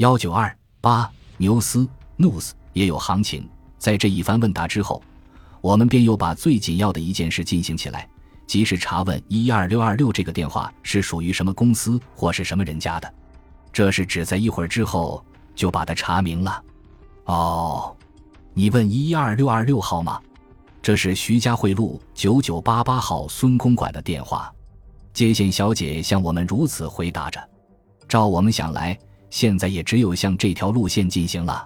幺九二八牛斯 news 也有行情。在这一番问答之后，我们便又把最紧要的一件事进行起来，即是查问一二六二六这个电话是属于什么公司或是什么人家的。这是只在一会儿之后就把它查明了。哦，你问一二六二六号吗？这是徐家汇路九九八八号孙公馆的电话。接线小姐向我们如此回答着。照我们想来，现在也只有向这条路线进行了。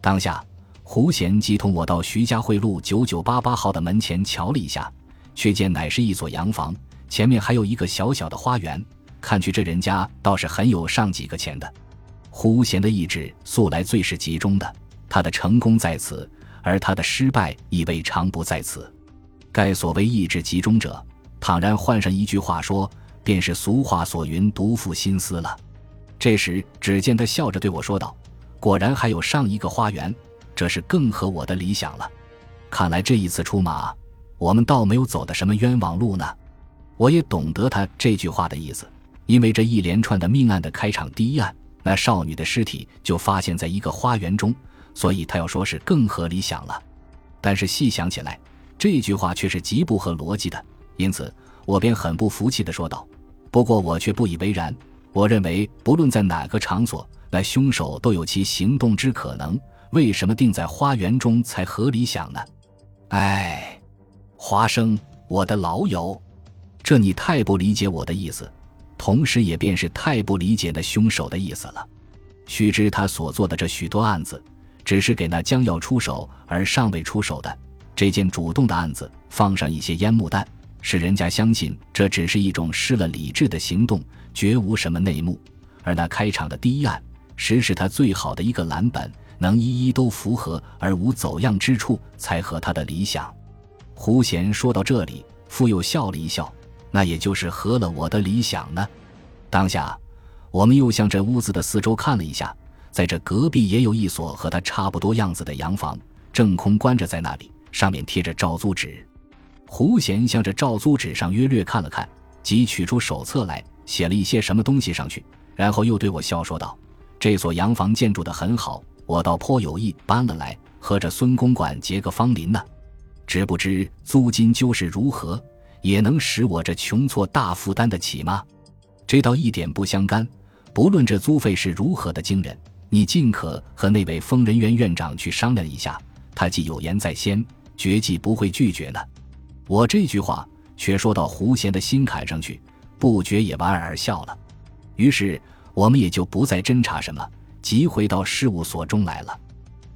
当下，胡贤即同我到徐家汇路九九八八号的门前瞧了一下，却见乃是一所洋房，前面还有一个小小的花园。看去这人家倒是很有上几个钱的。胡贤的意志素来最是集中的，他的成功在此，而他的失败亦未尝不在此。该所谓意志集中者，倘然换上一句话说，便是俗话所云“独负心思”了。这时，只见他笑着对我说道：“果然还有上一个花园，这是更合我的理想了。看来这一次出马，我们倒没有走的什么冤枉路呢。”我也懂得他这句话的意思。因为这一连串的命案的开场第一案，那少女的尸体就发现在一个花园中，所以他要说是更合理想了。但是细想起来，这句话却是极不合逻辑的，因此我便很不服气地说道：“不过我却不以为然。我认为，不论在哪个场所，那凶手都有其行动之可能。为什么定在花园中才合理想呢？”哎，华生，我的老友，这你太不理解我的意思。同时，也便是太不理解那凶手的意思了。须知他所做的这许多案子，只是给那将要出手而尚未出手的这件主动的案子放上一些烟幕弹，使人家相信这只是一种失了理智的行动，绝无什么内幕。而那开场的第一案，实是他最好的一个蓝本，能一一都符合而无走样之处，才合他的理想。胡贤说到这里，复又笑了一笑。那也就是合了我的理想呢。当下，我们又向这屋子的四周看了一下，在这隔壁也有一所和他差不多样子的洋房，正空关着在那里，上面贴着照租纸。胡贤向着照租纸上约略看了看，即取出手册来写了一些什么东西上去，然后又对我笑说道：“这所洋房建筑的很好，我倒颇有意搬了来和这孙公馆结个芳邻呢。只不知租金究是如何？”也能使我这穷挫大负担得起吗？这倒一点不相干。不论这租费是如何的惊人，你尽可和那位疯人院院长去商量一下，他既有言在先，绝技不会拒绝呢。我这句话却说到胡贤的心坎上去，不觉也莞尔笑了。于是我们也就不再侦查什么，即回到事务所中来了。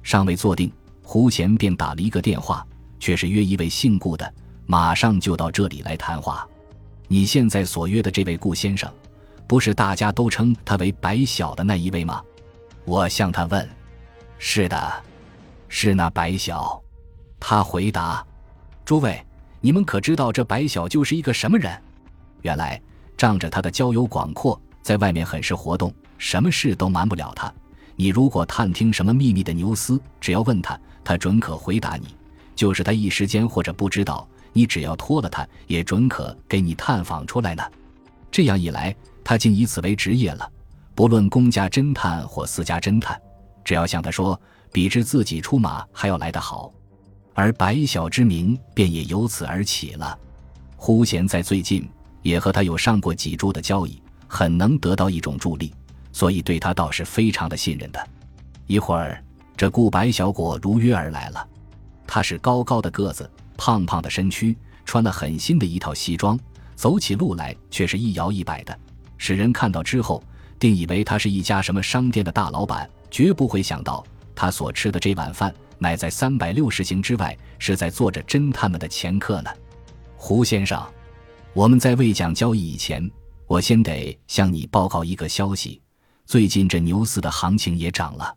尚未坐定，胡贤便打了一个电话，却是约一位姓顾的。马上就到这里来谈话。你现在所约的这位顾先生，不是大家都称他为白小的那一位吗？我向他问：“是的，是那白小。”他回答：“诸位，你们可知道这白小就是一个什么人？原来仗着他的交友广阔，在外面很是活动，什么事都瞒不了他。你如果探听什么秘密的牛斯，只要问他，他准可回答你。就是他一时间或者不知道。”你只要托了他，也准可给你探访出来呢。这样一来，他竟以此为职业了。不论公家侦探或私家侦探，只要向他说，比之自己出马还要来得好。而白小之名便也由此而起了。忽贤在最近也和他有上过几株的交易，很能得到一种助力，所以对他倒是非常的信任的。一会儿，这顾白小果如约而来了。他是高高的个子。胖胖的身躯，穿了很新的一套西装，走起路来却是一摇一摆的，使人看到之后，定以为他是一家什么商店的大老板，绝不会想到他所吃的这碗饭，乃在三百六十行之外，是在做着侦探们的前客呢。胡先生，我们在未讲交易以前，我先得向你报告一个消息：最近这牛市的行情也涨了。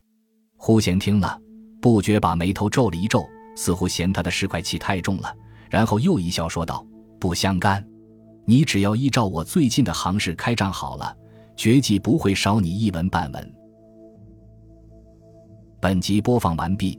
胡贤听了，不觉把眉头皱了一皱。似乎嫌他的市侩气太重了，然后又一笑说道：“不相干，你只要依照我最近的行市开账好了，绝技不会少你一文半文。”本集播放完毕，